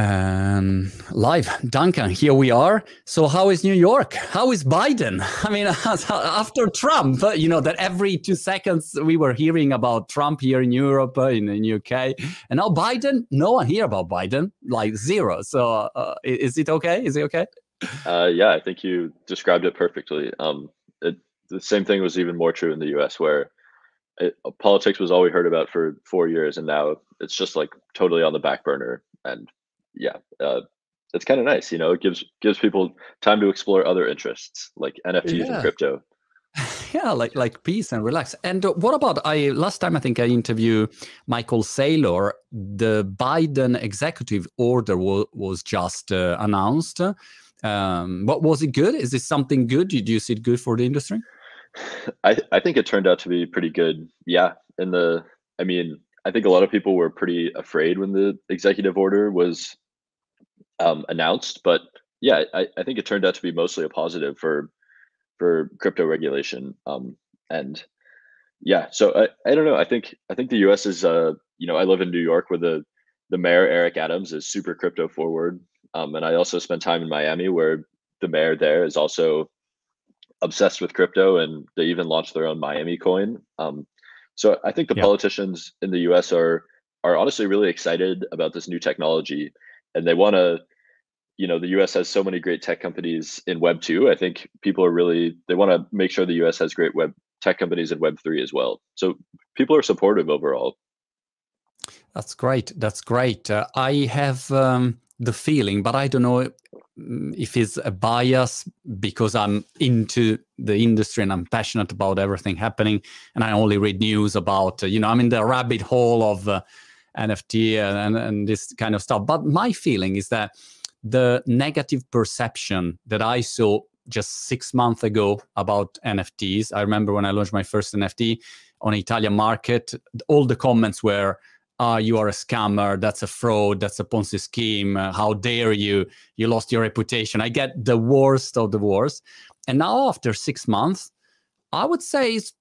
Um, live, Duncan, here we are. So, how is New York? How is Biden? I mean, after Trump, you know, that every two seconds we were hearing about Trump here in Europe, uh, in the UK, and now Biden, no one hear about Biden, like zero. So, uh, is it okay? Is it okay? Uh, yeah, I think you described it perfectly. Um, it, the same thing was even more true in the US, where it, politics was all we heard about for four years, and now it's just like totally on the back burner. And yeah, uh, it's kind of nice. You know, it gives gives people time to explore other interests like NFTs yeah. and crypto. Yeah, like like peace and relax. And uh, what about I? Last time I think I interviewed Michael Saylor. The Biden executive order was was just uh, announced. Um, but was it good? Is this something good? Do you see it good for the industry? I I think it turned out to be pretty good. Yeah, in the I mean, I think a lot of people were pretty afraid when the executive order was um, announced, but yeah, I, I think it turned out to be mostly a positive for for crypto regulation. Um, and yeah, so I, I don't know. I think I think the U.S. is uh you know I live in New York where the the mayor Eric Adams is super crypto forward, um, and I also spent time in Miami where the mayor there is also obsessed with crypto, and they even launched their own Miami coin. Um, so I think the yeah. politicians in the U.S. are are honestly really excited about this new technology, and they want to. You know, the U.S. has so many great tech companies in Web two. I think people are really they want to make sure the U.S. has great web tech companies in Web three as well. So people are supportive overall. That's great. That's great. Uh, I have um, the feeling, but I don't know if it's a bias because I'm into the industry and I'm passionate about everything happening, and I only read news about, uh, you know, I'm in the rabbit hole of uh, NFT and, and this kind of stuff. But my feeling is that the negative perception that I saw just six months ago about NFTs, I remember when I launched my first NFT on Italian market, all the comments were, uh, you are a scammer, that's a fraud, that's a Ponzi scheme, uh, how dare you, you lost your reputation. I get the worst of the worst. And now, after six months, I would say it's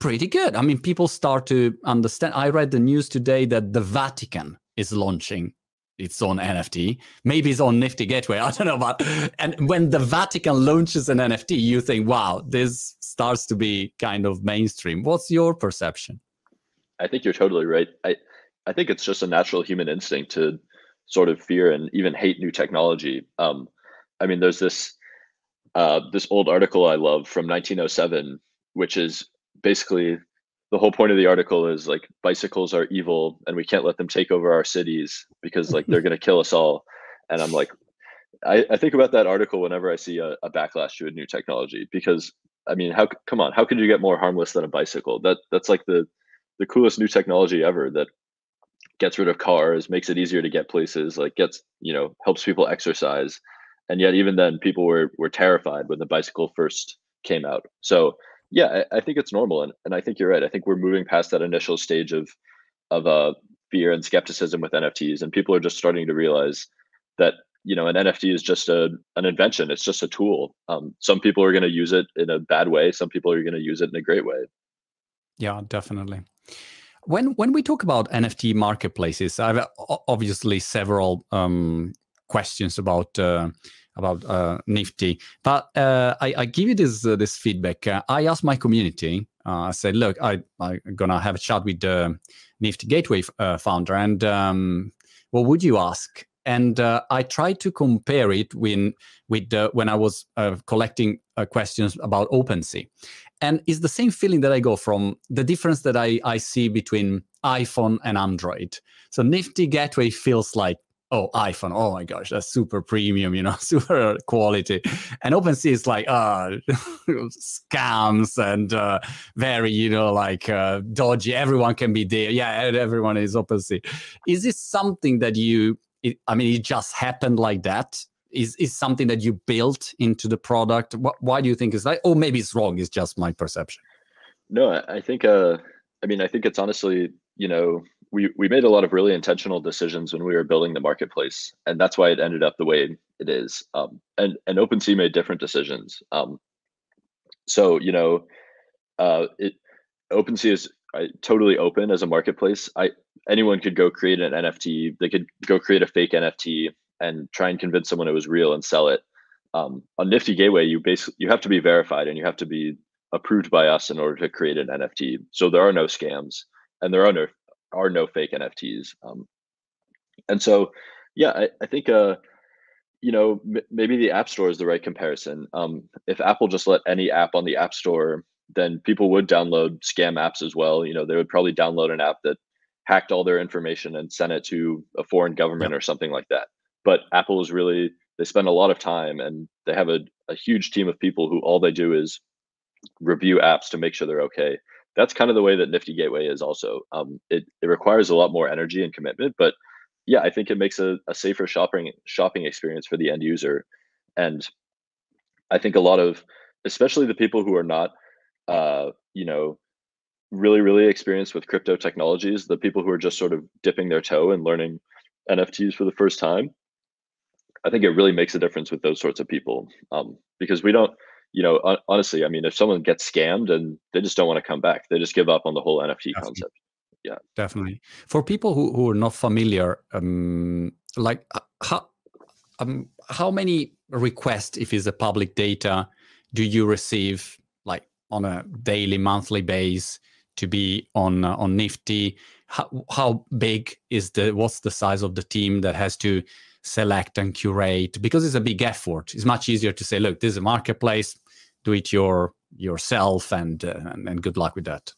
pretty good. I mean, people start to understand. I read the news today that the Vatican is launching its own NFT. Maybe it's on Nifty Gateway. I don't know. But and when the Vatican launches an NFT, you think, wow, this starts to be kind of mainstream. What's your perception? I think you're totally right. I I think it's just a natural human instinct to sort of fear and even hate new technology. Um, I mean, there's this uh, this old article I love from 1907, which is basically the whole point of the article is like bicycles are evil and we can't let them take over our cities because like they're going to kill us all. And I'm like, I, I think about that article whenever I see a, a backlash to a new technology because I mean, how come on, how could you get more harmless than a bicycle? That that's like the the coolest new technology ever that gets rid of cars, makes it easier to get places, like gets, you know, helps people exercise. And yet even then people were were terrified when the bicycle first came out. So yeah, I, I think it's normal and, and I think you're right. I think we're moving past that initial stage of of uh fear and skepticism with NFTs and people are just starting to realize that you know an nft is just a an invention it's just a tool um, some people are going to use it in a bad way some people are going to use it in a great way yeah definitely when when we talk about NFT marketplaces, I have obviously several um, questions about uh, about uh, Nifty, but uh, I, I, give you this uh, this feedback. Uh, I asked my community. Uh, I said, "Look, I I'm gonna have a chat with the Nifty Gateway founder, and um, what would you ask?" And I tried to compare it when with when I was collecting questions about OpenSea and it's the same feeling that i go from the difference that i, I see between iphone and android. So nifty gateway feels like oh iphone oh my gosh that's super premium you know super quality. And OpenSea is like uh scams and uh, very you know like uh, dodgy. Everyone can be there. Yeah everyone is OpenSea. Is this something that you it, i mean it just happened like that is is something that you built into the product. Why do you think is that or maybe it's wrong it's just my perception? No i think uh i mean i think it's honestly you know we we made a lot of really intentional decisions when we were building the marketplace and that's why it ended up the way it is. Um and and OpenSea made different decisions. Um so you know uh it OpenSea is uh, totally open as a marketplace. I anyone could go create an NFT. They could go create a fake NFT and try and convince someone it was real and sell it. Um, on Nifty Gateway, you basically you have to be verified and you have to be approved by us in order to create an NFT. So there are no scams and there are no are no fake NFTs. Um, and so, yeah, I, I think uh, you know m- maybe the App Store is the right comparison. Um, if Apple just let any app on the App Store, then people would download scam apps as well. You know, they would probably download an app that hacked all their information and sent it to a foreign government yep. or something like that. But Apple is really they spend a lot of time and they have a, a huge team of people who all they do is review apps to make sure they're okay. That's kind of the way that Nifty Gateway is also. Um, it, it requires a lot more energy and commitment, but yeah, I think it makes a, a safer shopping shopping experience for the end user. And I think a lot of, especially the people who are not, uh, you know, really, really experienced with crypto technologies, the people who are just sort of dipping their toe and learning NFTs for the first time, I think it really makes a difference with those sorts of people um, because we don't, you know, honestly, I mean, if someone gets scammed and they just don't want to come back, they just give up on the whole NFT Definitely. concept. Yeah, definitely. For people who, who are not familiar, um, like uh, how um, how many requests, if it's a public data, do you receive like on a daily, monthly base to be on uh, on Nifty? How how big is the what's the size of the team that has to select and curate because it's a big effort. It's much easier to say, look, this is a marketplace, do it your yourself, and uh, and, and, good luck with that.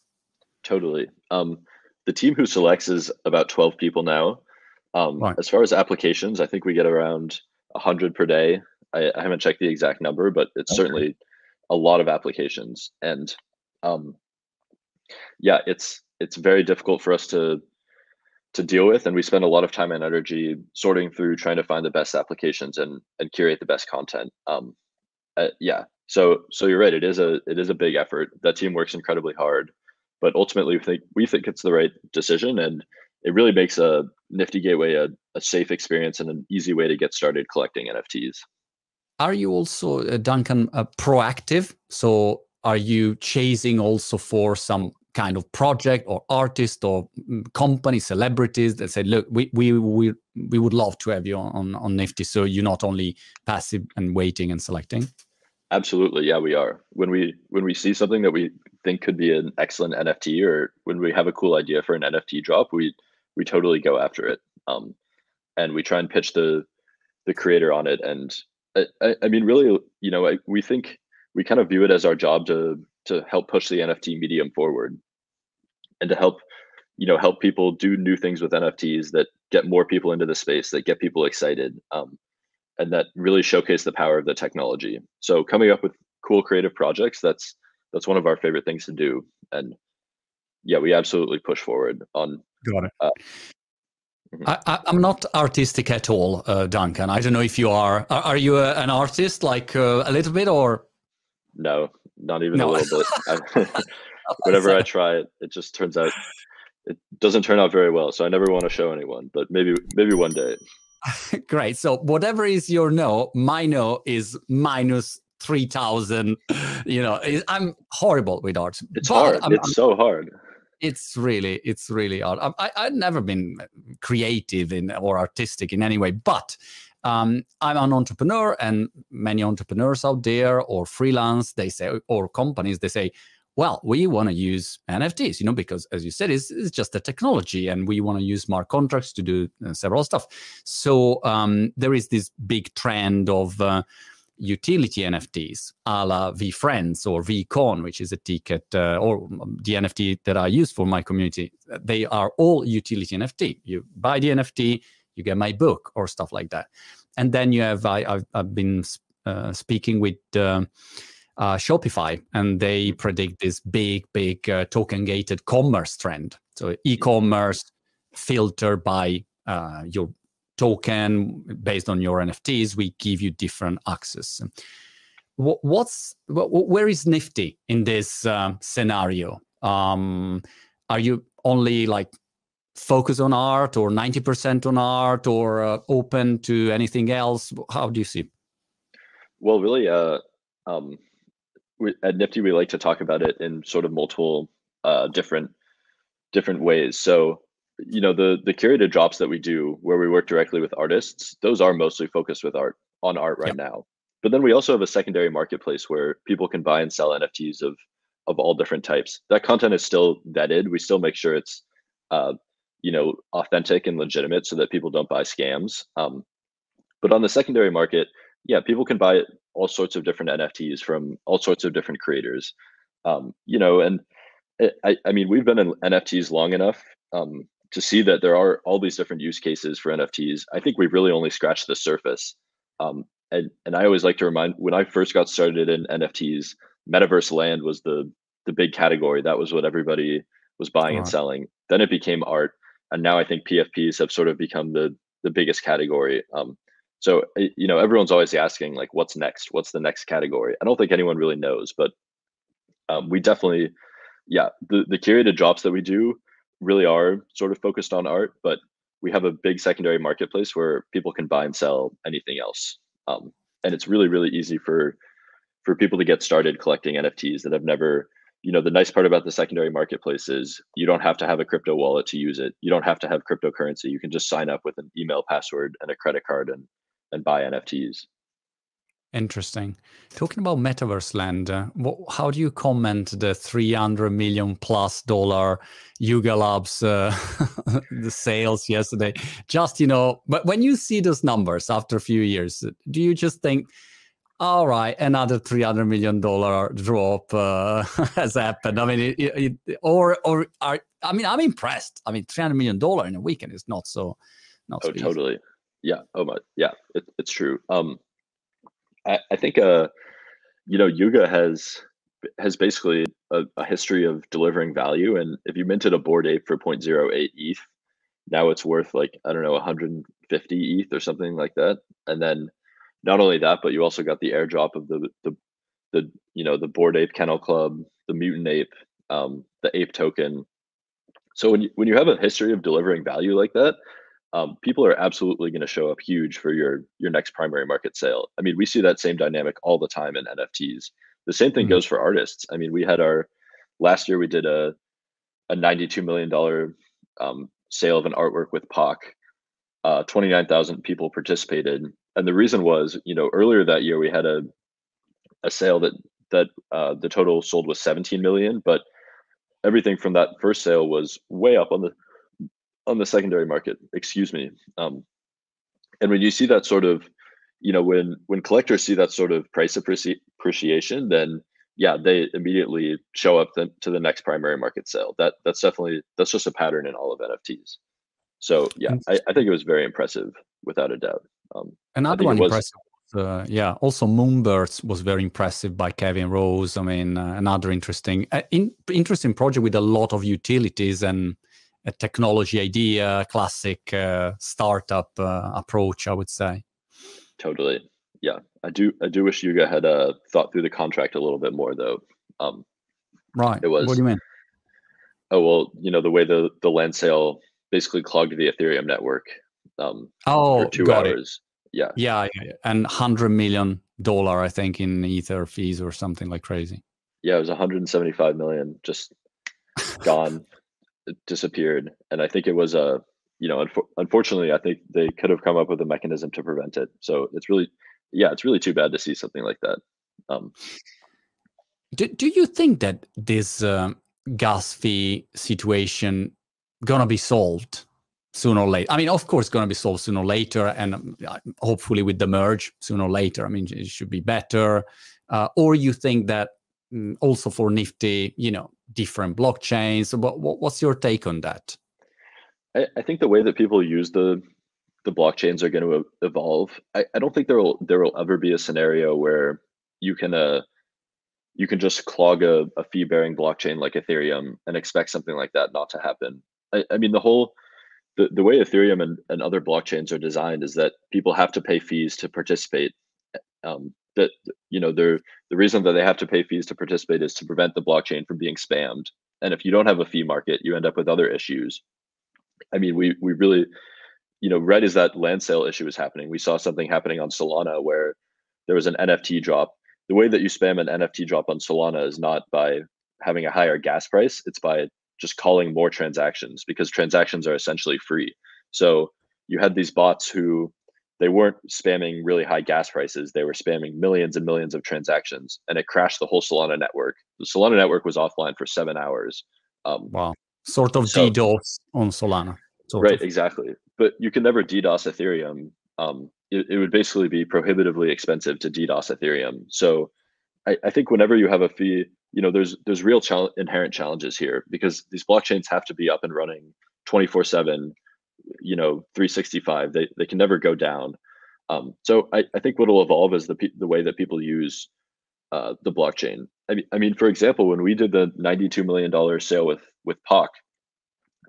Totally. Um, the team who selects is about twelve people now. Um, right. As far as applications, I think we get around hundred per day. I, I, haven't checked the exact number, but it's okay. certainly a lot of applications. And um, yeah, it's it's very difficult for us to to deal with and we spend a lot of time and energy sorting through trying to find the best applications and and curate the best content um uh, yeah. So so you're right it is a it is a big effort. That team works incredibly hard but ultimately we think we think it's the right decision and it really makes a nifty gateway a, a safe experience and an easy way to get started collecting nfts are you also uh, duncan uh, proactive? So are you chasing also for some kind of project or artist or mm, company celebrities that say look we we we, we would love to have you on on nifty so you're not only passive and waiting and selecting? Absolutely yeah we are. When we when we see something that we think could be an excellent nft or when we have a cool idea for an nft drop we we totally go after it um and we try and pitch the the creator on it and i i mean really you know I, we think we kind of view it as our job to to help push the NFT medium forward and to help you know help people do new things with NFTs that get more people into the space that get people excited um, and that really showcase the power of the technology. So coming up with cool creative projects that's that's one of our favorite things to do and yeah we absolutely push forward on got it uh, mm-hmm. I, am not artistic at all, uh, Duncan. I don't know if you are. Are, are you a, an artist, like uh, a little bit, or no? Not even no. a little bit. Oh, whenever I try it, it just turns out it doesn't turn out very well. So I never want to show anyone, but maybe maybe one day. Great. So whatever is your no, my no is minus three thousand. You know, I'm horrible with art. It's hard. I'm, it's I'm, so hard. It's really, it's really hard. I, I've never been creative in or artistic in any way, but um, I'm an entrepreneur, and many entrepreneurs out there or freelance, they say, or companies, they say, well, we want to use NFTs, you know, because as you said, it's, it's just a technology and we want to use smart contracts to do uh, several stuff. So um, there is this big trend of uh, utility NFTs, a la VeeFriends or VeeCon, which is a ticket uh, or the NFT that I use for my community. They are all utility NFT. You buy the NFT, you get my book or stuff like that. And then you have I, have I've been uh, speaking with uh, uh, Shopify, and they predict this big, big uh, token gated commerce trend. So e-commerce filtered by uh, your token based on your NFTs. We give you different access. What's where is Nifty in this uh, scenario? Um, are you only like focus on art or 90% on art or uh, open to anything else? How do you see? Well really uh, um, we, at nifty we like to talk about it in sort of multiple uh, different different ways. So you know the the curated drops that we do where we work directly with artists those are mostly focused with art on art right yep. now. But then we also have a secondary marketplace where people can buy and sell nfts of of all different types. That content is still vetted. We still make sure it's uh, you know authentic and legitimate so that people don't buy scams um, but on the secondary market yeah people can buy all sorts of different nfts from all sorts of different creators um, you know and I, I mean we've been in nfts long enough um, to see that there are all these different use cases for nfts i think we've really only scratched the surface um, and and i always like to remind when i first got started in nfts metaverse land was the the big category. That was what everybody was buying and selling. Then it became art and now I think PFPs have sort of become the the biggest category. Um, so eh, you know, everyone's always asking like, what's next? What's the next category? I don't think anyone really knows, but um, we definitely, yeah, the the curated drops that we do really are sort of focused on art, but we have a big secondary marketplace where people can buy and sell anything else, um, and it's really really easy for for people to get started collecting NFTs that have never you know the nice part about the secondary marketplace is you don't have to have a crypto wallet to use it. You don't have to have cryptocurrency. You can just sign up with an email password and a credit card and and buy nfts interesting. Talking about metaverse land uh, what, how do you comment the 300 million plus dollar yuga labs uh, the sales yesterday? Just you know but when you see those numbers after a few years do you just think all right, another three hundred million dollar drop uh, has happened. I mean, it, it, it, or or are, I mean, I'm impressed. I mean, three hundred million dollar in a weekend is not so, not. Oh, so totally. Yeah. Oh my. Yeah, it's true. Um, I, I think uh, you know, Yuga has has basically a, a, history of delivering value, and if you minted a Bored Ape for 0.08 ETH, now it's worth like I don't know 150 ETH or something like that, and then not only that, but you also got the airdrop of the the the you know the Bored Ape Kennel Club, the Mutant Ape, um, the Ape token. So when you when you have a history of delivering value like that, um, people are absolutely going to show up huge for your your next primary market sale. I mean, we see that same dynamic all the time in NFTs. The same thing mm-hmm. goes for artists. I mean, we had our last year we did a a ninety two million dollar um, sale of an artwork with Pak. Uh, 29,000 people participated and the reason was, you know, earlier that year we had a a sale that that uh, the total sold was 17 million, but everything from that first sale was way up on the on the secondary market. Excuse me. Um, and when you see that sort of, you know, when when collectors see that sort of price appreci- appreciation, then yeah, they immediately show up the, to the next primary market sale. That that's definitely that's just a pattern in all of NFTs. So yeah, I, I think it was very impressive without a doubt. Um, Another one was, impressive. Uh, yeah, also Moonbirds was very impressive by Kevin Rose. I mean, uh, another interesting, uh, in, interesting project with a lot of utilities and a technology idea, classic uh, startup uh, approach, I would say. Totally. Yeah, I do. I do wish Yuga had uh, thought through the contract a little bit more, though. Um, right. It was. What do you mean? Oh well, you know the way the the land sale basically clogged the Ethereum network um, oh, for two hours. It. Yeah. yeah. Yeah. And hundred million dollar, I think, in ether fees or something like crazy. Yeah, it was 175 million just gone, disappeared. And I think it was a, you know, unfo- unfortunately, I think they could have come up with a mechanism to prevent it. So it's really, yeah, it's really too bad to see something like that. Um, do, do you think that this uh, gas fee situation gonna be solved sooner or later. I mean, of course, going to be solved sooner or later, and um, hopefully with the merge sooner or later. I mean, it should be better. Uh, or you think that um, also for Nifty, you know, different blockchains. What, what, what's your take on that? I, I, think the way that people use the the blockchains are going to evolve. I, I don't think there will there will ever be a scenario where you can uh you can just clog a, a fee bearing blockchain like Ethereum and expect something like that not to happen. I, I mean, the whole the, the way Ethereum and, and other blockchains are designed is that people have to pay fees to participate. Um, that you know, the reason that they have to pay fees to participate is to prevent the blockchain from being spammed. And if you don't have a fee market, you end up with other issues. I mean, we we really, you know, right as that land sale issue was happening, we saw something happening on Solana where there was an NFT drop. The way that you spam an NFT drop on Solana is not by having a higher gas price; it's by just calling more transactions because transactions are essentially free. So you had these bots who they weren't spamming really high gas prices. They were spamming millions and millions of transactions, and it crashed the whole Solana network. The Solana network was offline for seven hours. Um, wow, sort of so, DDoS on Solana. Right, of. exactly. But you can never DDoS Ethereum. Um, it, it, would basically be prohibitively expensive to DDoS Ethereum. So, I, I think whenever you have a fee, you know, there's there's real inherent challenges here because these blockchains have to be up and running 24 seven you know 365 they, they can never go down. Um, so I, I think what will evolve is the the way that people use uh, the blockchain. I mean, I mean for example when we did the 92 million dollar sale with with Pak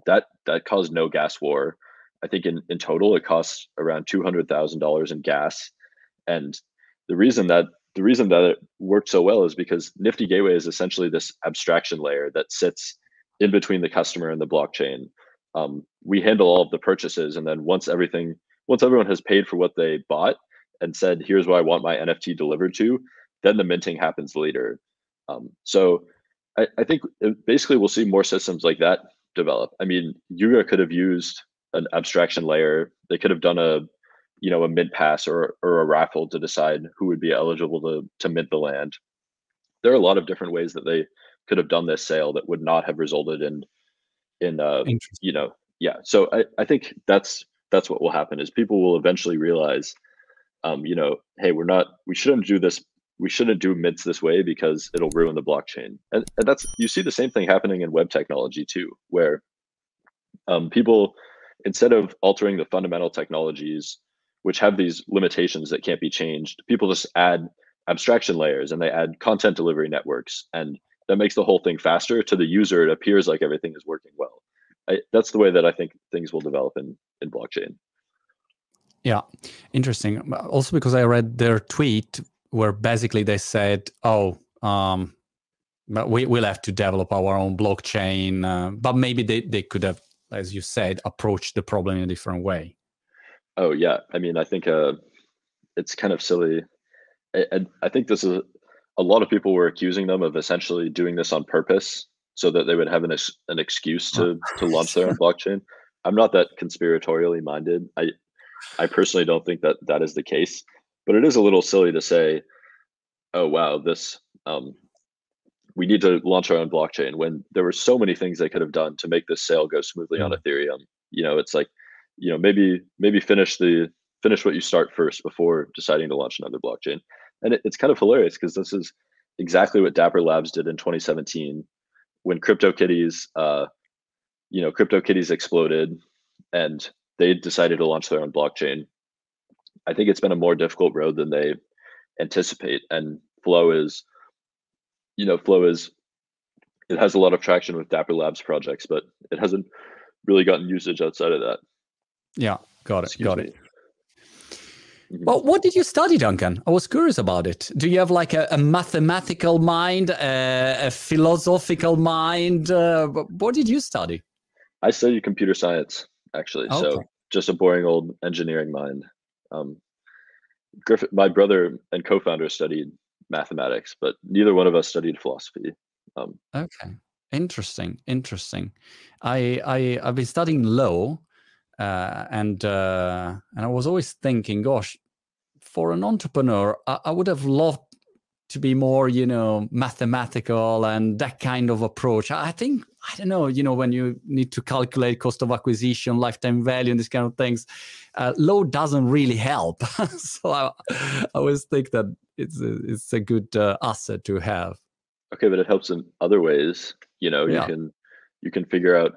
that that caused no gas war. I think in, in total it costs around $200,000 in gas. And the reason that the reason that it worked so well is because Nifty Gateway is essentially this abstraction layer that sits in between the customer and the blockchain. Um, we handle all of the purchases and then once everything once everyone has paid for what they bought and said here's where i want my nft delivered to then the minting happens later. Um, so I, I think basically we'll see more systems like that develop. I mean yuga could have used an abstraction layer. They could have done a you know a mint pass or or a raffle to decide who would be eligible to to mint the land. There are a lot of different ways that they could have done this sale that would not have resulted in in uh you know yeah. So I, I think that's that's what will happen is people will eventually realize um you know hey we're not we shouldn't do this we shouldn't do mints this way because it'll ruin the blockchain. And, and that's you see the same thing happening in web technology too where um, people instead of altering the fundamental technologies which have these limitations that can't be changed. People just add abstraction layers and they add content delivery networks and that makes the whole thing faster. To the user it appears like everything is working well. I, that's the way that i think things will develop in in blockchain. Yeah interesting. Also because i read their tweet where basically they said oh um we will have to develop our own blockchain uh, but maybe they, they could have as you said approached the problem in a different way oh yeah i mean i think uh it's kind of silly I, I think this is a lot of people were accusing them of essentially doing this on purpose so that they would have an, an excuse to to launch their own blockchain. I'm not that conspiratorially minded. I I personally don't think that that is the case, but it is a little silly to say, "Oh wow, this um, we need to launch our own blockchain." When there were so many things they could have done to make this sale go smoothly on Ethereum. You know, it's like, you know, maybe maybe finish the finish what you start first before deciding to launch another blockchain and it, it's kind of hilarious because this is exactly what Dapper Labs did in 2017 when CryptoKitties, uh, you know, CryptoKitties exploded, and they decided to launch their own blockchain. I think it's been a more difficult road than they anticipate, and Flow is, you know, Flow is it has a lot of traction with Dapper Labs projects, but it hasn't really gotten usage outside of that. Yeah, got it, Excuse got me. it. Mm-hmm. Well, what did you study, Duncan? I was curious about it. Do you have like a, a mathematical mind, a, a philosophical mind? Uh, what did you study? I studied computer science, actually. Okay. So just a boring old engineering mind. Um, Griffin, my brother and co-founder studied mathematics, but neither one of us studied philosophy. Um, okay, interesting, interesting. I I I've been studying law, uh, and uh, and I was always thinking, gosh, for an entrepreneur, I, I, would have loved to be more, you know, mathematical and that kind of approach. I think I don't know, you know, when you need to calculate cost of acquisition, lifetime value, and these kind of things, uh, low doesn't really help. so I, I, always think that it's a, it's a good uh, asset to have. Okay, but it helps in other ways. You know, yeah. you can you can figure out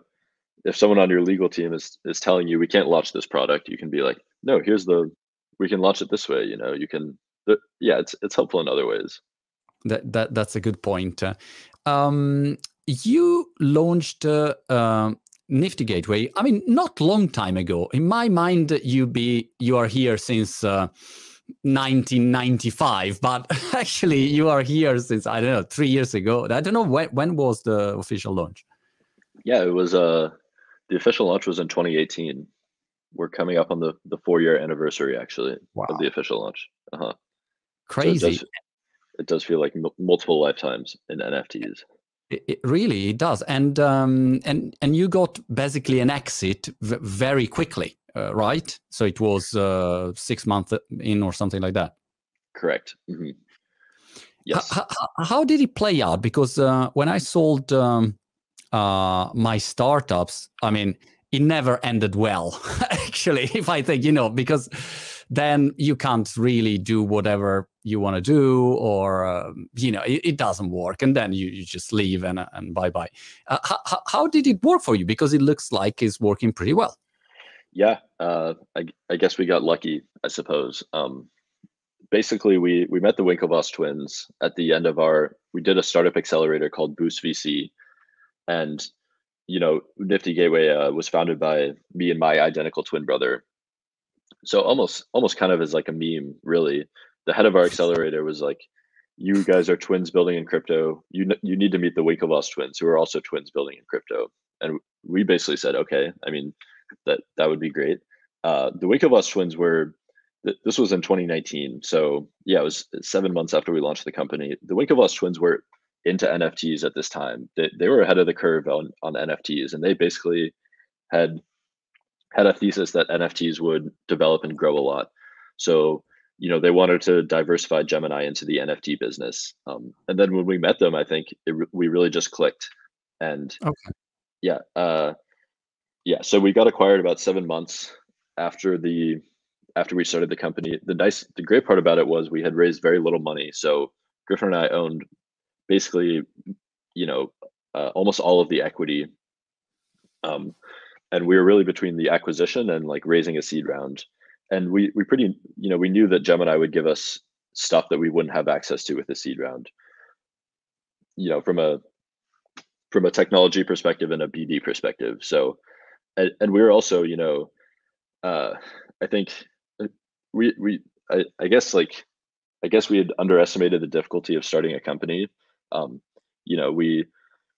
if someone on your legal team is is telling you we can't launch this product, you can be like, no, here's the we can launch it this way. You know, you can. Yeah, it's it's helpful in other ways. That that that's a good point. Um, you launched uh, uh, Nifty Gateway. I mean, not long time ago. In my mind, you be you are here since. Uh, 1995 but actually you are here since i don't know three years ago i don't know when when was the official launch yeah it was uh the official launch was in 2018. We're coming up on the the four year anniversary actually wow. of the official launch. Uh huh. Crazy. So it, does, it, does, feel like m- multiple lifetimes in NFTs. It, it really it does, and um, and and you got basically an exit v- very quickly, uh, right? So it was uh, six months in or something like that. Correct. Mm-hmm. Yes. How, how, how, did it play out? Because uh, when I sold um, uh, my startups, I mean, it never ended well. Actually, if I think you know, because then you can't really do whatever you want to do or uh, you know it, it, doesn't work and then you, you just leave and, and bye bye uh, how, how did it work for you? Because it looks like it's working pretty well. Yeah uh, I, I, guess we got lucky i suppose. Um, basically we we met the winklevoss twins at the end of our we did a startup accelerator called boost vc and you know nifty gateway uh, was founded by me and my identical twin brother. So almost almost kind of as like a meme really. The head of our accelerator was like you guys are twins building in crypto. You you need to meet the winklevoss twins who are also twins building in crypto. And we basically said okay i mean that that would be great. Uh, the winklevoss twins were this was in 2019 so yeah it was seven months after we launched the company. The winklevoss twins were into nfts at this time they, they were ahead of the curve on, on nfts and they basically had had a thesis that NFTs would develop and grow a lot. So, you know, they wanted to diversify Gemini into the NFT business. Um, and then when we met them, I think it, we really just clicked. And okay. yeah, uh, yeah. So we got acquired about seven months after the after we started the company. The nice, the great part about it was we had raised very little money. So Griffin and I owned basically, you know, uh, almost all of the equity. Um, and we were really between the acquisition and like raising a seed round. And we we pretty you know we knew that gemini would give us stuff that we wouldn't have access to with the seed round. You know from a from a technology perspective and a bd perspective. So and, and we were also you know uh i think uh, we we I, I guess like i guess we had underestimated the difficulty of starting a company um you know we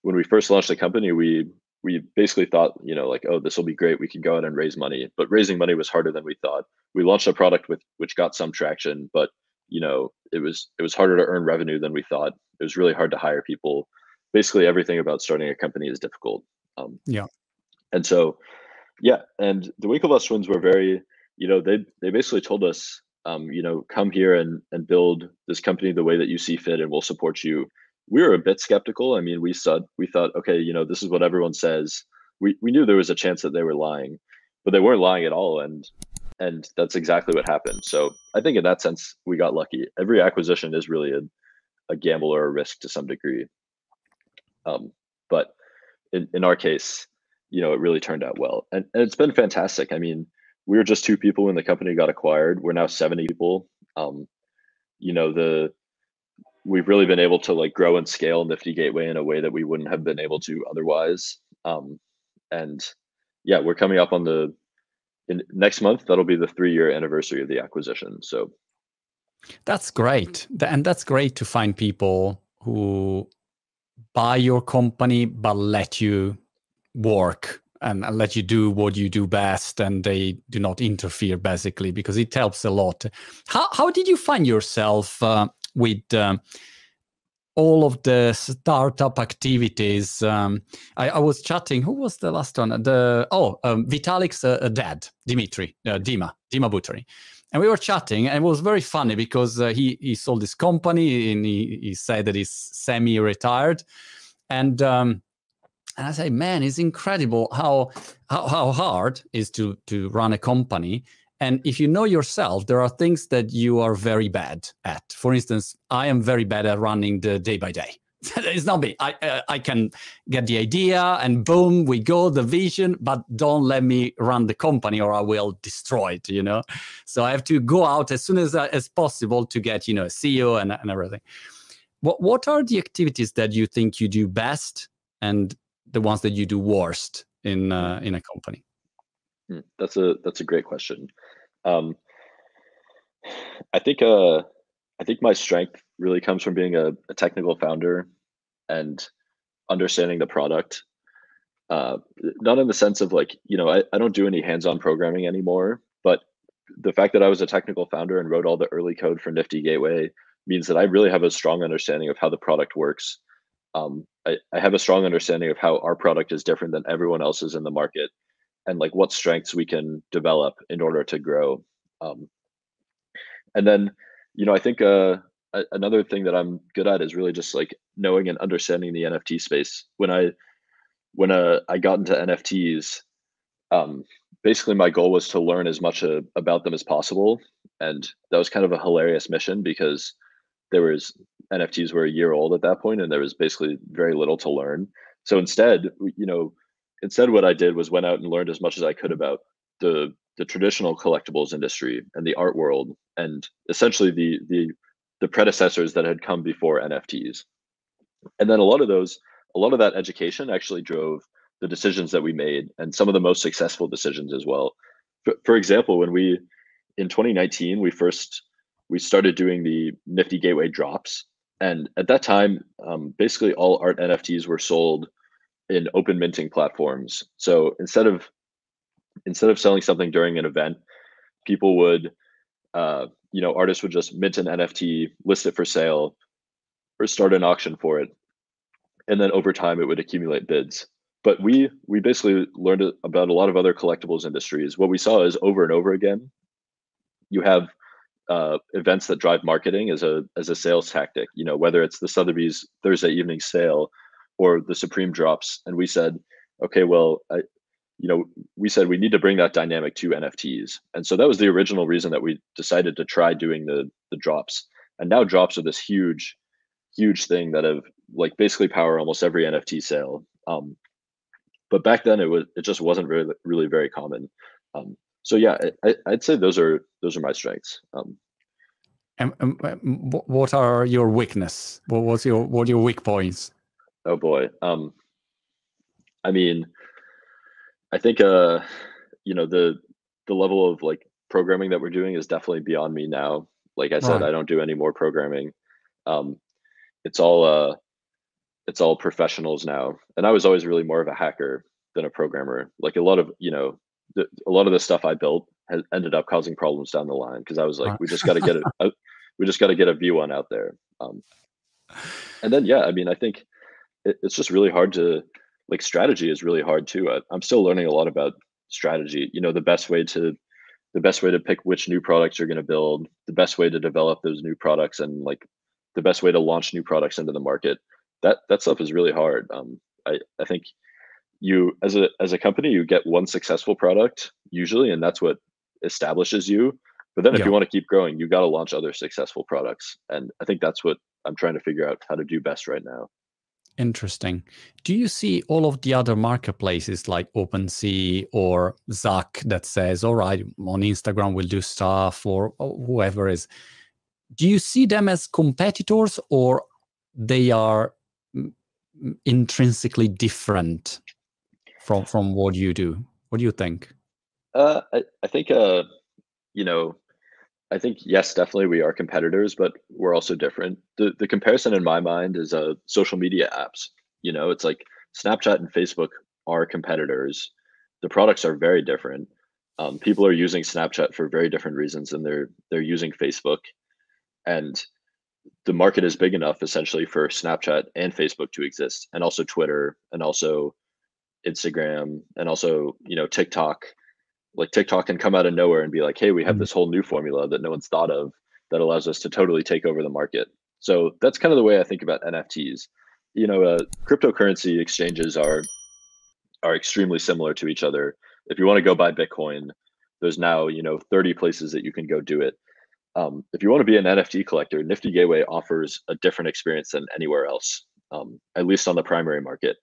when we first launched the company we we basically thought, you know, like, oh, this will be great. We can go out and raise money. But raising money was harder than we thought. We launched a product with which got some traction, but you know, it was it was harder to earn revenue than we thought. It was really hard to hire people. Basically, everything about starting a company is difficult. Um, yeah. And so, yeah, and the Winklevoss twins were very, you know, they they basically told us, um, you know, come here and and build this company the way that you see fit, and we'll support you we were a bit skeptical. I mean, we said we thought, okay, you know, this is what everyone says. We we knew there was a chance that they were lying, but they weren't lying at all, and and that's exactly what happened. So I think in that sense, we got lucky. Every acquisition is really a, a gamble or a risk to some degree. Um, but in, in our case, you know, it really turned out well, and, and it's been fantastic. I mean, we were just two people when the company got acquired. We're now seventy people. Um, you know, the we've really been able to like grow and scale Nifty Gateway in a way that we wouldn't have been able to otherwise. Um, and yeah, we're coming up on the in next month. That'll be the three year anniversary of the acquisition. So that's great, and that's great to find people who buy your company but let you work and, let you do what you do best and they do not interfere basically because it helps a lot how, how did you find yourself uh, with um, all of the startup activities. Um, I, I, was chatting. Who was the last one? The oh, um, Vitalik's uh, dad, Dimitri, uh, Dima, Dima Buterin. And we were chatting, and it was very funny because uh, he he sold his company, and he, he said that he's semi-retired, and um, and I say, man, it's incredible how how, how hard is to to run a company and if you know yourself, there are things that you are very bad at. For instance, I am very bad at running the day by day. it's not me. I uh, I can get the idea and boom, we go the vision, but don't let me run the company or I will destroy it. You know, so I have to go out as soon as uh, as possible to get you know a CEO and and everything. What what are the activities that you think you do best and the ones that you do worst in uh, in a company? Hmm, that's a that's a great question. Um, I think uh, I think my strength really comes from being a, a technical founder and understanding the product. Uh, not in the sense of like you know I, I don't do any hands-on programming anymore, but the fact that I was a technical founder and wrote all the early code for Nifty Gateway means that I really have a strong understanding of how the product works. Um, I, I have a strong understanding of how our product is different than everyone else's in the market and like what strengths we can develop in order to grow um, and then you know i think uh, another thing that i'm good at is really just like knowing and understanding the nft space. When i when uh, i got into nfts um, basically my goal was to learn as much uh, about them as possible and that was kind of a hilarious mission because there was nfts were a year old at that point and there was basically very little to learn. So instead you know instead what i did was went out and learned as much as i could about the the traditional collectibles industry and the art world and essentially the the the predecessors that had come before nfts and then a lot of those a lot of that education actually drove the decisions that we made and some of the most successful decisions as well. For, for example when we in 2019 we first we started doing the nifty gateway drops. And at that time um, basically all art nfts were sold in open minting platforms. So instead of instead of selling something during an event people would uh, you know artists would just mint an nft list it for sale or start an auction for it. And then over time it would accumulate bids. But we we basically learned about a lot of other collectibles industries. What we saw is over and over again you have uh, events that drive marketing as a as a sales tactic. You know, whether it's the Sotheby's Thursday evening sale or the Supreme drops, and we said, okay, well, I, you know, we said we need to bring that dynamic to NFTs, and so that was the original reason that we decided to try doing the the drops. And now drops are this huge, huge thing that have like basically power almost every NFT sale. Um, but back then it was it just wasn't really really very common. Um, so yeah, I, would say those are those are my strengths. Um, and, and, what are your weakness? What was your what are your weak points? Oh boy, um, I mean, I think uh, you know the the level of like programming that we're doing is definitely beyond me now. Like I said, right. I don't do any more programming. Um, it's all uh, it's all professionals now, and I was always really more of a hacker than a programmer. Like a lot of you know the, a lot of the stuff I built has ended up causing problems down the line because I was like, we just got to get it. we just got to get a V1 out there. Um, and then, yeah, I mean, I think it, it's just really hard to like strategy is really hard too. I, I'm still learning a lot about strategy. You know, the best way to the best way to pick which new products you're going to build, the best way to develop those new products, and like the best way to launch new products into the market. That that stuff is really hard. Um, I I think you as a as a company you get one successful product usually and that's what establishes you but then if yeah. you want to keep growing you got to launch other successful products and i think that's what i'm trying to figure out how to do best right now interesting do you see all of the other marketplaces like OpenSea or Zuck that says all right on instagram we'll do stuff or, whoever is do you see them as competitors or they are intrinsically different from from what you do. What do you think? Uh, I, I think uh, you know, I think yes, definitely we are competitors, but we're also different. The the comparison in my mind is uh social media apps. You know, it's like Snapchat and Facebook are competitors. The products are very different. Um, people are using Snapchat for very different reasons than they're they're using Facebook, and the market is big enough essentially for Snapchat and Facebook to exist, and also Twitter, and also Instagram and also, you know, TikTok. Like TikTok can come out of nowhere and be like, hey, we have mm-hmm. this whole new formula that no one's thought of that allows us to totally take over the market. So that's kind of the way I think about NFTs. You know, uh, cryptocurrency exchanges are are extremely similar to each other. If you want to go buy Bitcoin, there's now you know 30 places that you can go do it. Um, if you want to be an NFT collector, Nifty Gateway offers a different experience than anywhere else, um, at least on the primary market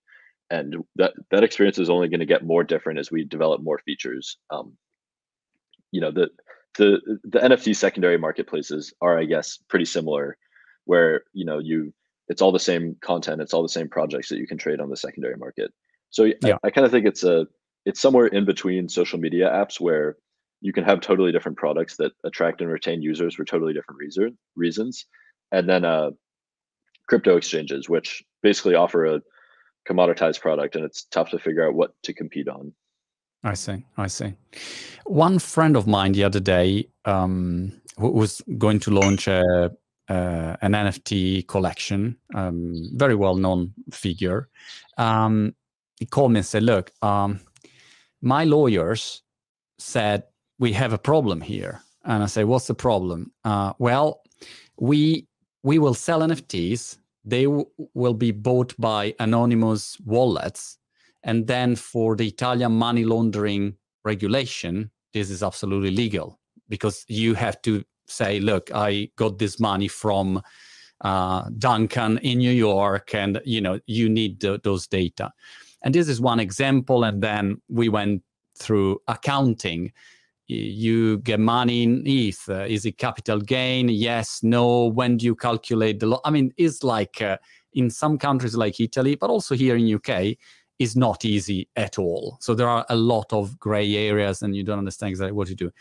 and that that experience is only going to get more different as we develop more features. Um, you know, the the the NFT secondary marketplaces are, I guess, pretty similar, where you know you it's all the same content, it's all the same projects that you can trade on the secondary market. So yeah. I, I kind of think it's a it's somewhere in between social media apps where you can have totally different products that attract and retain users for totally different reason, reasons, and then uh, crypto exchanges, which basically offer a commoditized product and it's tough to figure out what to compete on. I see. I see. One friend of mine the other day um, was going to launch a uh, an NFT collection, um, very well known figure. Um, he called me and said, "Look, um, my lawyers said we have a problem here." And I say, "What's the problem?" Uh, well, we we will sell NFTs. They w- will be bought by anonymous wallets, and then for the Italian money laundering regulation, this is absolutely legal because you have to say, look, I got this money from uh, Duncan in New York, and you know you need those data. And this is one example. And then we went through accounting. You get money in ETH. Uh, is it capital gain? Yes, no. When do you calculate the? Lo- I mean, it's like uh, in some countries like Italy, but also here in UK, is not easy at all. So there are a lot of gray areas, and you don't understand exactly what to do.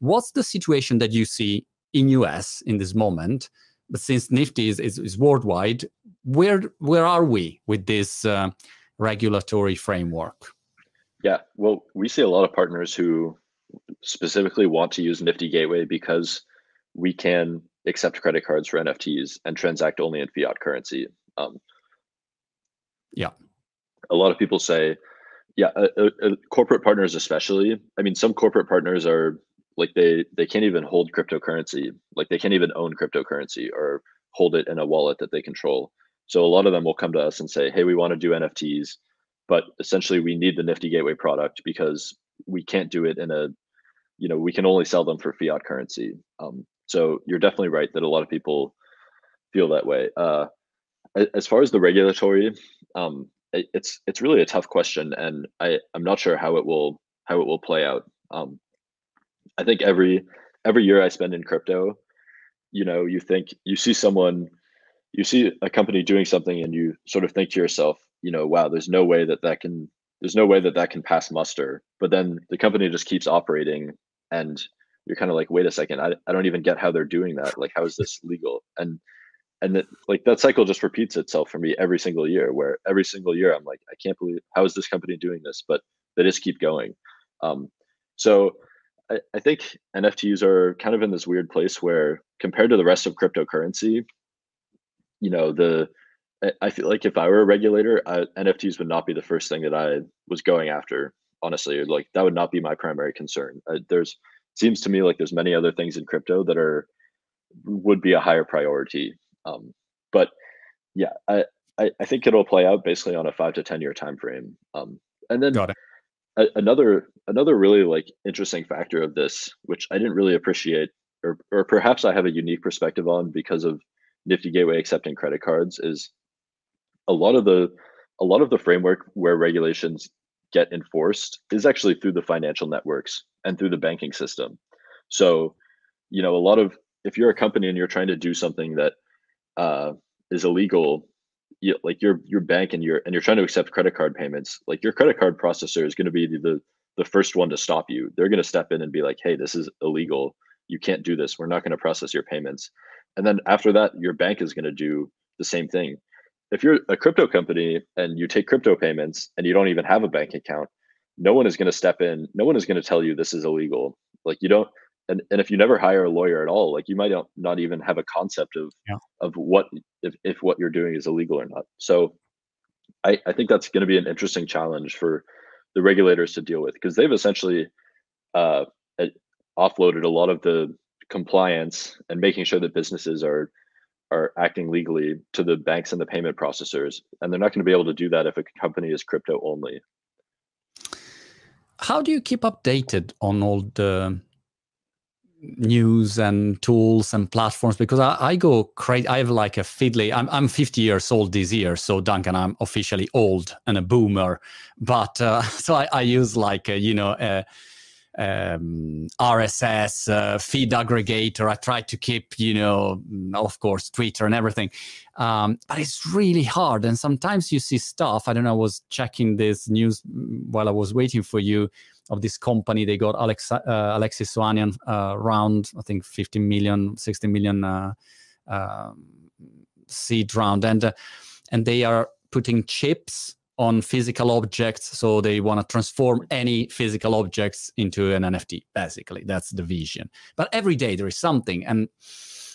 What's the situation that you see in US in this moment? But since Nifty is, is, is worldwide, where where are we with this uh, regulatory framework? Yeah, well, we see a lot of partners who specifically want to use Nifty Gateway because we can accept credit cards for NFTs and transact only in fiat currency. Um, yeah, a lot of people say, yeah, uh, uh, corporate partners especially. I mean, some corporate partners are like they they can't even hold cryptocurrency, like they can't even own cryptocurrency or hold it in a wallet that they control. So a lot of them will come to us and say, "Hey, we want to do NFTs, but essentially we need the Nifty Gateway product because we can't do it in a, you know, we can only sell them for fiat currency." Um, so you're definitely right that a lot of people feel that way. Uh, as far as the regulatory, um, it, it's it's really a tough question, and I I'm not sure how it will how it will play out. Um, I think every every year I spend in crypto, you know, you think you see someone, you see a company doing something, and you sort of think to yourself, you know, wow, there's no way that that can there's no way that that can pass muster. But then the company just keeps operating, and you're kind of like, wait a second, I, I don't even get how they're doing that. Like, how is this legal? And and that like that cycle just repeats itself for me every single year where every single year i'm like i can't believe how is this company doing this but they just keep going um, so I, I think nfts are kind of in this weird place where compared to the rest of cryptocurrency you know the i feel like if i were a regulator I, nfts would not be the first thing that i was going after honestly like that would not be my primary concern uh, there's seems to me like there's many other things in crypto that are would be a higher priority um, but yeah, I, I, I think it'll play out basically on a five to ten year time frame. Um, and then. A, another another really like interesting factor of this, which I didn't really appreciate, or or perhaps I have a unique perspective on because of Nifty Gateway accepting credit cards, is a lot of the a lot of the framework where regulations get enforced is actually through the financial networks and through the banking system. So, you know, a lot of if you're a company and you're trying to do something that uh, is illegal, you, like your your bank and you're and you're trying to accept credit card payments, like your credit card processor is going to be the the first one to stop you. They're going to step in and be like, "Hey, this is illegal. You can't do this. We're not going to process your payments." And then after that, your bank is going to do the same thing. If you're a crypto company and you take crypto payments and you don't even have a bank account, no one is going to step in. No one is going to tell you this is illegal. Like you don't and and if you never hire a lawyer at all like you might not, not even have a concept of yeah. of what if, if what you're doing is illegal or not so i i think that's going to be an interesting challenge for the regulators to deal with because they've essentially uh, offloaded a lot of the compliance and making sure that businesses are are acting legally to the banks and the payment processors and they're not going to be able to do that if a company is crypto only how do you keep updated on all the news and tools and platforms because I, I go crazy. I have like a Feedly. I'm I'm 50 years old this year, so Duncan, I'm officially old and a boomer. But uh, so I, I, use like a, you know um, RSS uh, feed aggregator. I try to keep you know of course Twitter and everything, um, but it's really hard. And sometimes you see stuff. I don't know. I was checking this news while I was waiting for you of this company. They got Alex, uh, Alexis Ohanian uh, round, I think 15 million, 60 million uh, um, seed round, and uh, and they are putting chips on physical objects. So they want to transform any physical objects into an NFT. Basically, that's the vision. But every day there is something, and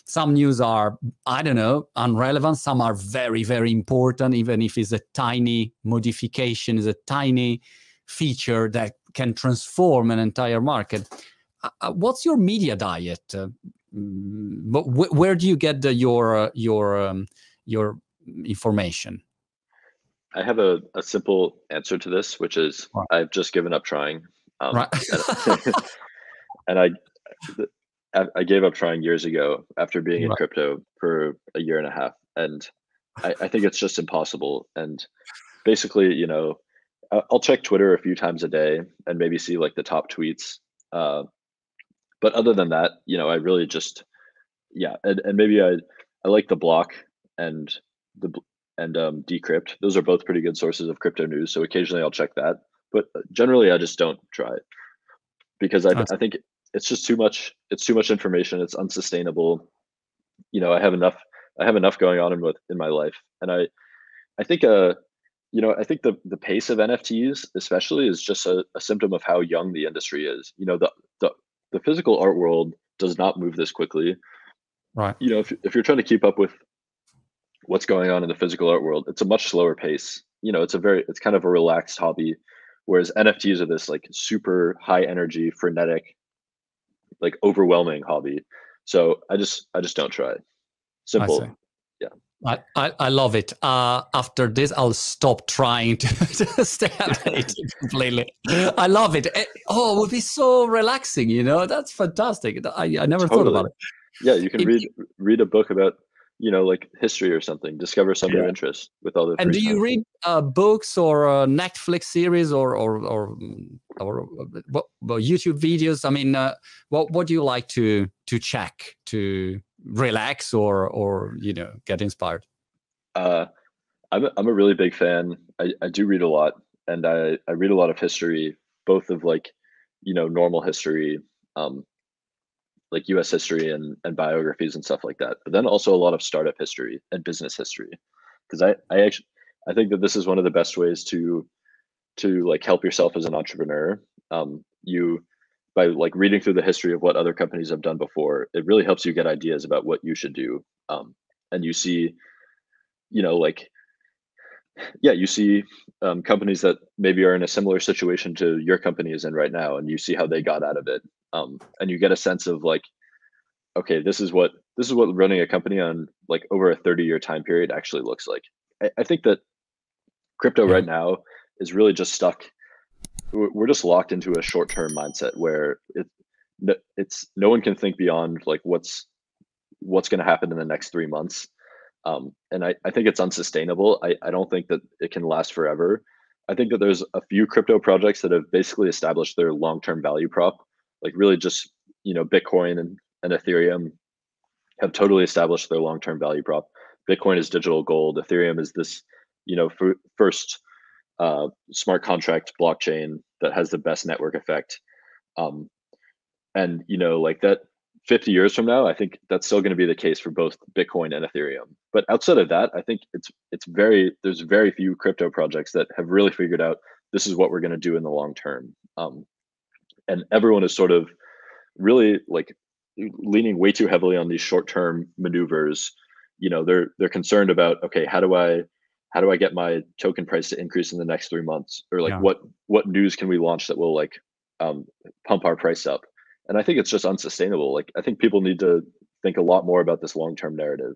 some news are i don't know unrelevant some are very very important even if it's a tiny modification is a tiny feature that can transform an entire market uh, uh what's your media diet uh, mm, wh- where do you get the, your uh, your um, your information I have a, a simple answer to this, which is. I've just given up trying. Um, right. and, I, I gave up trying years ago after being right. in crypto for a year and a half, and I, I think it's just impossible. And basically, you know, I'll check Twitter a few times a day and maybe see like the top tweets. Uh, but other than that, you know, I really just, yeah, and, and maybe I, I like the block and the and um, Decrypt. Those are both pretty good sources of crypto news. So occasionally I'll check that, but uh, generally I just don't try it because I, I think it's just too much. It's too much information. It's unsustainable. You know, I have enough. I have enough going on in with in my life, and I, I think uh, you know, I think the the pace of NFTs, especially, is just a, a symptom of how young the industry is. You know, the the the physical art world does not move this quickly. Right. You know, if if you're trying to keep up with what's going on in the physical art world, it's a much slower pace. You know, it's a very it's kind of a relaxed hobby, whereas NFTs are this like super high energy, frenetic, like overwhelming hobby. So I just I just don't try. Simple. Yeah. I, I, I, love it. Uh, after this, I'll stop trying to, to stay updated completely. I love it. it. Eh, oh, it would be so relaxing. You know, that's fantastic. I, I never totally. thought about it. Yeah, you can read read a book about you know like history or something discover some yeah. new interest with all the and do you read uh, books or uh, netflix series or or or, or uh, what, youtube videos? I mean uh, what what do you like to to check to relax or or you know get inspired? Uh i'm a, I'm a really big fan. I, I do read a lot and i i read a lot of history both of like you know normal history um like US history and, and biographies and stuff like that. But then also a lot of startup history and business history. Because I, I actually I think that this is one of the best ways to to like help yourself as an entrepreneur. Um, you by like reading through the history of what other companies have done before, it really helps you get ideas about what you should do. Um, and you see, you know, like yeah, you see um, companies that maybe are in a similar situation to your company is in right now, and you see how they got out of it, um, and you get a sense of like, okay, this is what this is what running a company on like over a thirty year time period actually looks like. I, I think that crypto right now is really just stuck. We're just locked into a short term mindset where it it's no one can think beyond like what's what's going to happen in the next three months um, and I, I think it's unsustainable. I, I don't think that it can last forever. I think that there's a few crypto projects that have basically established their long-term value prop, like really just you know Bitcoin and, and Ethereum have totally established their long-term value prop. Bitcoin is digital gold. Ethereum is this you know first uh, smart contract blockchain that has the best network effect. Um, and you know like that 50 years from now, I think that's still going to be the case for both Bitcoin and Ethereum. But outside of that, I think it's it's very there's very few crypto projects that have really figured out this is what we're going to do in the long term. Um, and everyone is sort of really like leaning way too heavily on these short-term maneuvers. You know, they're they're concerned about okay, how do I how do I get my token price to increase in the next three months, or like yeah. what what news can we launch that will like um, pump our price up? and I think it's just unsustainable. Like I think people need to think a lot more about this long-term narrative,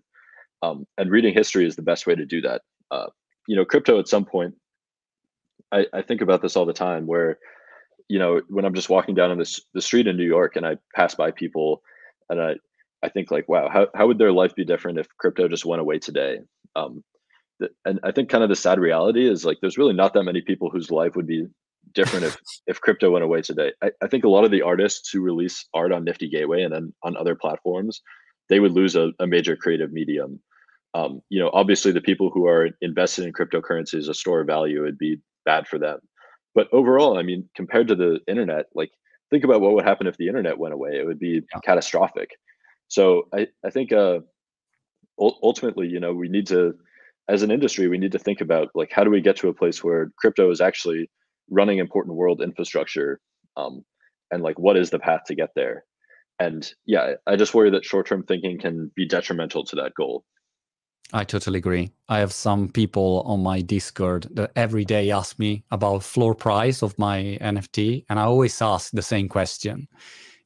um, and reading history is the best way to do that. Uh, you know, crypto at some point, I, I think about this all the time. Where, you know, when I'm just walking down on this the street in New York and I pass by people, and I I think like, wow, how how would their life be different if crypto just went away today? Um, and I think kind of the sad reality is like there's really not that many people whose life would be different if if crypto went away today. I, I think a lot of the artists who release art on Nifty Gateway and then on other platforms, they would lose a, a major creative medium. Um, you know, obviously the people who are invested in cryptocurrency as a store of value would be bad for them. But overall, I mean, compared to the internet, like think about what would happen if the internet went away. It would be yeah. catastrophic. So I, I think uh, ultimately, you know, we need to, as an industry, we need to think about like how do we get to a place where crypto is actually running important world infrastructure um, and like what is the path to get there and yeah, I just worry that short term thinking can be detrimental to that goal. I totally agree. I have some people on my Discord that every day ask me about floor price of my NFT, and I always ask the same question.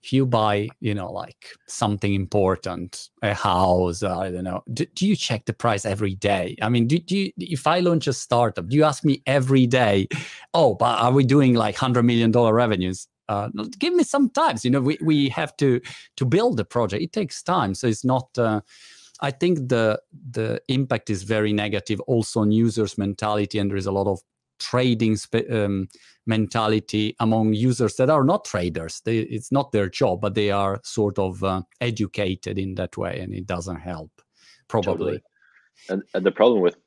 If you buy, you know, like something important, a house, I don't know, do, do you check the price every day? I mean, do, do you, if I launch a startup, do you ask me every day, oh, but are we doing like hundred million dollar revenues? Uh, give me some time. You know, we, we have to to build the project. It takes time, so it's not. Uh, I think the the impact is very negative also on users' mentality, and there is a lot of trading um, mentality among users that are not traders. They, it's not their job, but they are sort of uh, educated in that way, and it doesn't help. Probably. Totally. And and the problem with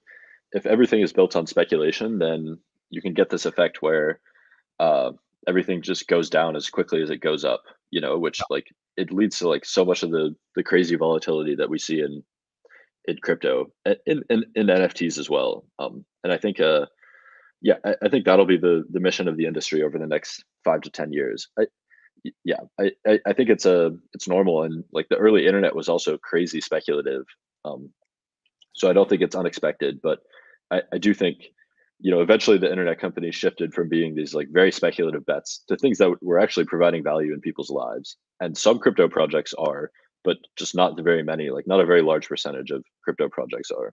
if everything is built on speculation, then you can get this effect where uh, everything just goes down as quickly as it goes up. You know, which yeah. like it leads to like so much of the the crazy volatility that we see in in crypto in in, in NFTs as well. Um, and I think uh yeah, I, I, think that'll be the the mission of the industry over the next five to ten years. I, yeah, I, I think it's a it's normal and like the early internet was also crazy speculative. Um, so I don't think it's unexpected, but I, I do think you know eventually the internet companies shifted from being these like very speculative bets to things that were actually providing value in people's lives and some crypto projects are but just not the very many like not a very large percentage of crypto projects are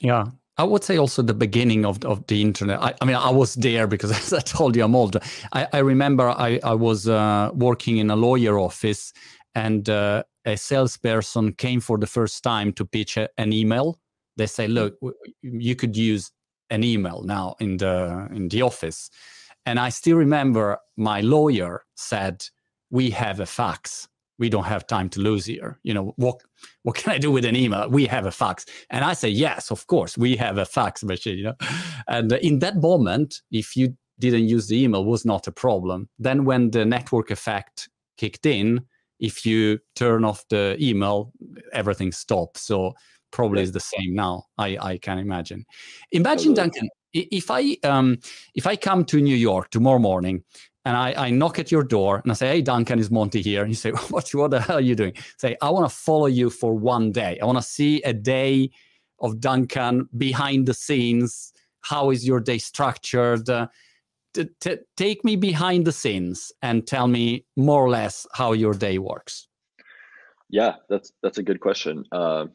yeah I would say also the beginning of, of the internet. I, I mean, I was there because, as I told you, I'm old. I, I remember I, I was uh, working in a lawyer office, and uh, a salesperson came for the first time to pitch a, an email. They say, "Look, you could use an email now in the in the office. And i still remember my lawyer said we have a fax. We don't have time to lose here. You know what what can i do with an email? We have a fax. And i say yes of course we have a fax machine you know. And in that moment if you didn't use the email was not a problem. Then when the network effect kicked in if you turn off the email everything stops so probably is the same now. I I can imagine. Imagine Duncan, if I um if I come to New York tomorrow morning and I, I knock at your door and I say, Hey Duncan, is Monty here? And you say, What what the hell are you doing? Say, I want to follow you for one day. I want to see a day of Duncan behind the scenes. How is your day structured? Uh, t- t- take me behind the scenes and tell me more or less how your day works. Yeah, that's that's a good question. Uh,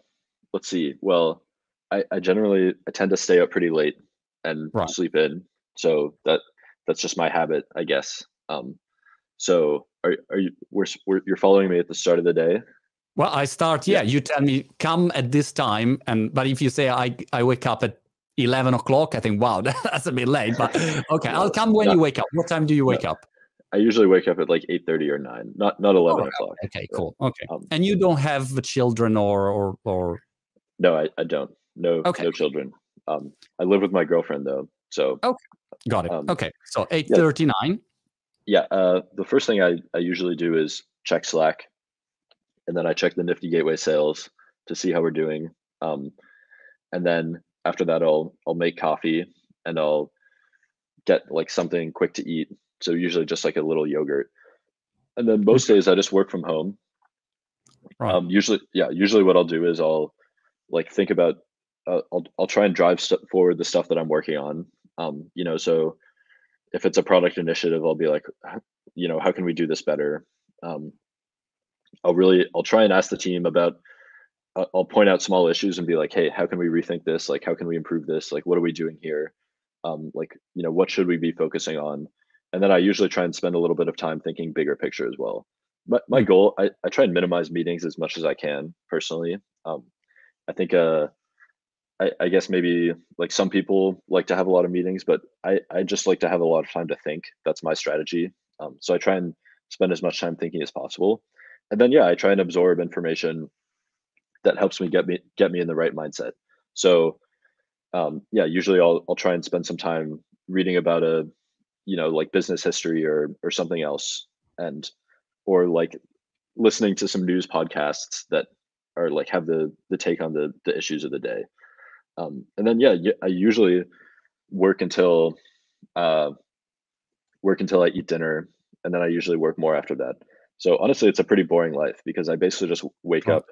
let's see. Well, I, I generally I tend to stay up pretty late and right. sleep in. So that that's just my habit, I guess. Um, so are are you we're, we're you're following me at the start of the day? Well, I start. Yeah, you tell me come at this time, and but if you say I I wake up at eleven o'clock, I think wow that's a bit late. But okay, I'll come when you wake up. What time do you wake up? I usually wake up at like eight thirty or nine, not not eleven oh, o'clock. Okay, cool. Okay, um, and you don't have the children or or or no, I, I don't. No, okay. no children. Um, I live with my girlfriend though. So okay, got it. Um, okay, so eight thirty nine. Yeah. yeah uh, the first thing I, I usually do is check Slack, and then I check the Nifty Gateway sales to see how we're doing. Um, and then after that, I'll I'll make coffee and I'll get like something quick to eat. So usually just like a little yogurt. And then most days I just work from home. Right. Um, usually, yeah. Usually, what I'll do is I'll like think about uh, I'll I'll try and drive st- forward the stuff that I'm working on. Um, you know, so if it's a product initiative, I'll be like, you know, how can we do this better? Um, I'll really I'll try and ask the team about. Uh, I'll point out small issues and be like, hey, how can we rethink this? Like, how can we improve this? Like, what are we doing here? Um, like, you know, what should we be focusing on? And then I usually try and spend a little bit of time thinking bigger picture as well. But my goal, I, I try and minimize meetings as much as I can personally. Um, I think uh, I, I, guess maybe like some people like to have a lot of meetings, but I, I just like to have a lot of time to think. That's my strategy. Um, so I try and spend as much time thinking as possible, and then yeah, I try and absorb information that helps me get me get me in the right mindset. So um, yeah, usually I'll I'll try and spend some time reading about a you know like business history or or something else, and or like listening to some news podcasts that or like have the the take on the the issues of the day um, and then yeah i usually work until uh, work until i eat dinner and then i usually work more after that So honestly, it's a pretty boring life because I basically just wake up,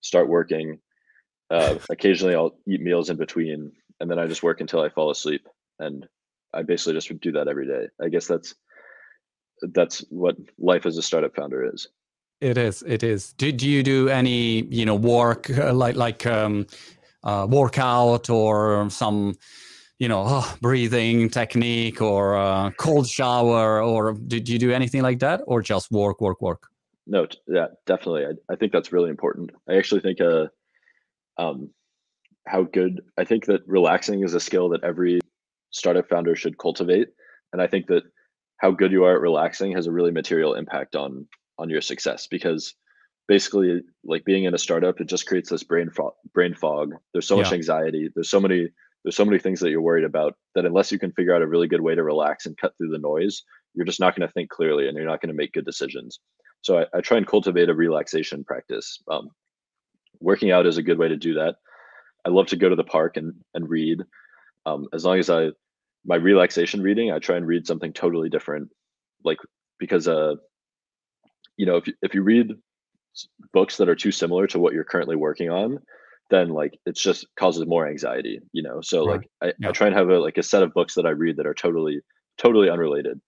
start working. Uh, occasionally, I'll eat meals in between, and then I just work until I fall asleep. And I basically just do that every day. I guess that's that's what life as a startup founder is. It is. It is. Do you do any you know work uh, like like um, uh, workout or some you know oh, breathing technique or uh, cold shower or do you do anything like that or just work work work? No, yeah, definitely. I, I think that's really important. I actually think uh, um, how good I think that relaxing is a skill that every startup founder should cultivate, and I think that how good you are at relaxing has a really material impact on on your success because basically like being in a startup it just creates this brain fog brain fog. There's so yeah. much anxiety. There's so many there's so many things that you're worried about that unless you can figure out a really good way to relax and cut through the noise you're just not going to think clearly and you're not going to make good decisions. So I, I, try and cultivate a relaxation practice. Um, working out is a good way to do that. I love to go to the park and and read. Um, as long as i my relaxation reading i try and read something totally different like because uh you know if you, if you read books that are too similar to what you're currently working on then like it's just causes more anxiety you know so right. like I, yeah. I try and have a like a set of books that i read that are totally totally unrelated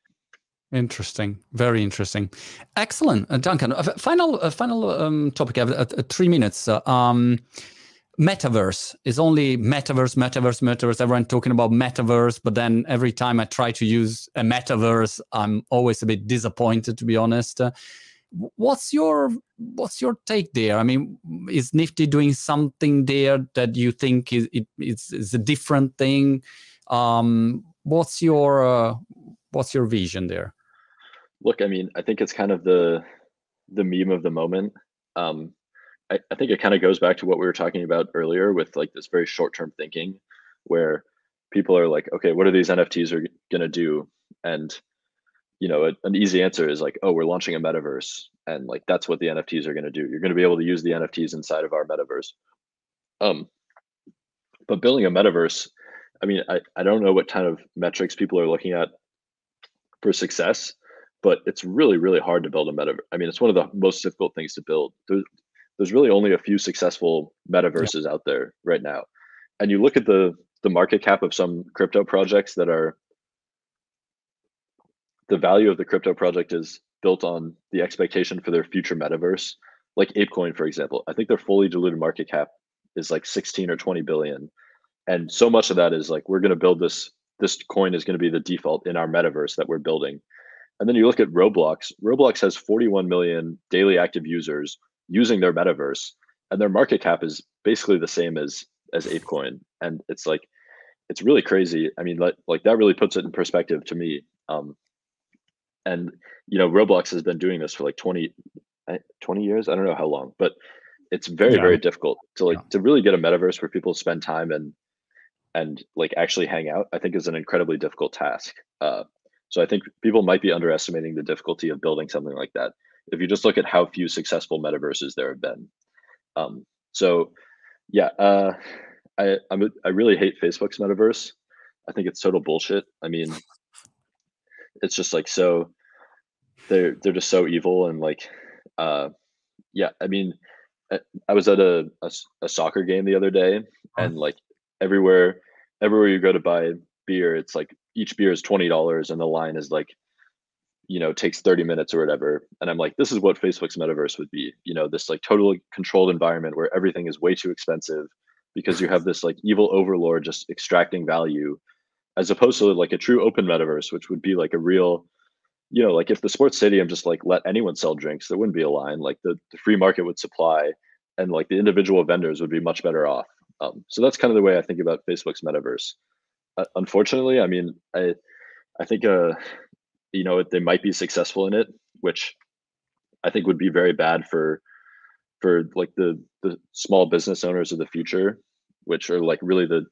Interesting, very interesting, excellent, uh, Duncan. Uh, final, uh, final um, topic. Uh, uh, three minutes. Uh, um, metaverse is only metaverse, metaverse, metaverse. Everyone talking about metaverse, but then every time I try to use a metaverse, I'm always a bit disappointed, to be honest. What's your what's your take there? I mean, is Nifty doing something there that you think is it, it's, a different thing? Um, what's your uh, what's your vision there? Look, I mean, I think it's kind of the the meme of the moment. Um, I, I think it kind of goes back to what we were talking about earlier with like this very short term thinking, where people are like, okay, what are these NFTs are going to do? And you know, a, an easy answer is like, oh, we're launching a metaverse, and like that's what the NFTs are going to do. You're going to be able to use the NFTs inside of our metaverse. Um, but building a metaverse, I mean, I, I don't know what kind of metrics people are looking at for success, but it's really, really hard to build a metaverse. I mean, it's one of the most difficult things to build. There's, there's really only a few successful metaverses yeah. out there right now. And you look at the the market cap of some crypto projects that are the value of the crypto project is built on the expectation for their future metaverse. Like ApeCoin, for example, I think their fully diluted market cap is like 16 or 20 billion. And so much of that is like, we're going to build this, this coin is going to be the default in our metaverse that we're building. And then you look at Roblox, Roblox has 41 million daily active users using their metaverse, and their market cap is basically the same as as ApeCoin. And it's like, it's really crazy. I mean, like, like that really puts it in perspective to me. Um, and you know roblox has been doing this for like 20 eh, 20 years i don't know how long but it's very yeah. very difficult to like yeah. to really get a metaverse where people spend time and and like actually hang out i think is an incredibly difficult task uh, so i think people might be underestimating the difficulty of building something like that if you just look at how few successful metaverses there have been um, so yeah uh, i I'm a, i really hate facebook's metaverse i think it's total bullshit i mean it's just like so they're they're just so evil and like uh yeah i mean uh, i was at a, a, a soccer game the other day and like everywhere everywhere you go to buy beer it's like each beer is $20 and the line is like you know takes 30 minutes or whatever. And i'm like this is what facebook's metaverse would be you know this like totally controlled environment where everything is way too expensive because you have this like evil overlord just extracting value as opposed to like a true open metaverse, which would be like a real, you know, like if the sports stadium just like let anyone sell drinks, there wouldn't be a line. Like the, the free market would supply, and like the individual vendors would be much better off. Um, so that's kind of the way I think about Facebook's metaverse. Uh, unfortunately, I mean, I I think uh, you know, they might be successful in it, which I think would be very bad for for like the the small business owners of the future, which are like really the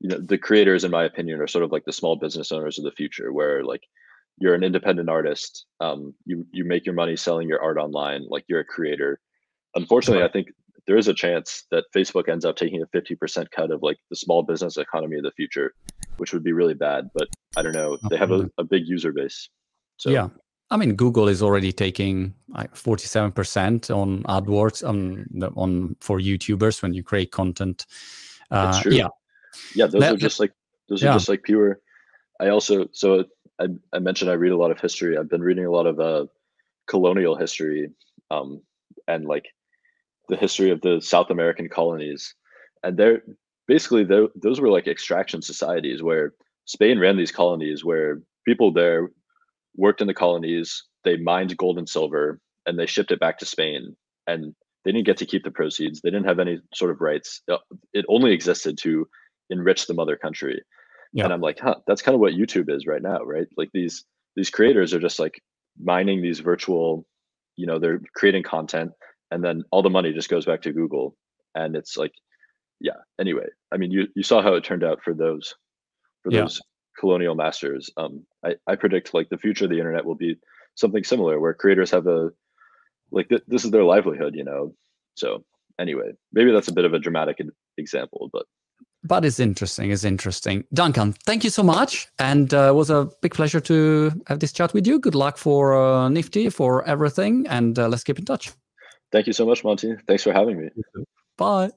you know the creators in my opinion are sort of like the small business owners of the future where like you're an independent artist um, you you make your money selling your art online like you're a creator. Unfortunately i think there is a chance that facebook ends up taking a 50% cut of like the small business economy of the future which would be really bad but i don't know they have a, a big user base so. Yeah. I mean, Google is already taking forty-seven percent on AdWords on the, on for YouTubers when you create content. Uh. Yeah, yeah. Those that, are just like those yeah. are just like pure. I also so I, I mentioned I read a lot of history. I've been reading a lot of uh, colonial history, um, and like the history of the South American colonies, and they're basically they're, those were like extraction societies where Spain ran these colonies where people there worked in the colonies, they mined gold and silver, and they shipped it back to Spain. And they didn't get to keep the proceeds. They didn't have any sort of rights. Uh, it only existed to enrich the mother country. Yeah. And I'm like, huh, that's kind of what YouTube is right now, right? Like these these creators are just like mining these virtual, you know, they're creating content and then all the money just goes back to Google. And it's like, yeah. Anyway, I mean you you saw how it turned out for those for yeah. those colonial masters. Um, I, I predict like the future of the internet will be something similar where creators have a like th- this is their livelihood, you know. So anyway, maybe that's a bit of a dramatic example, but but it's interesting. It's interesting. Duncan, thank you so much, and uh, it was a big pleasure to have this chat with you. Good luck for uh, Nifty for everything, and uh, let's keep in touch. Thank you so much, Monty. Thanks for having me. Bye.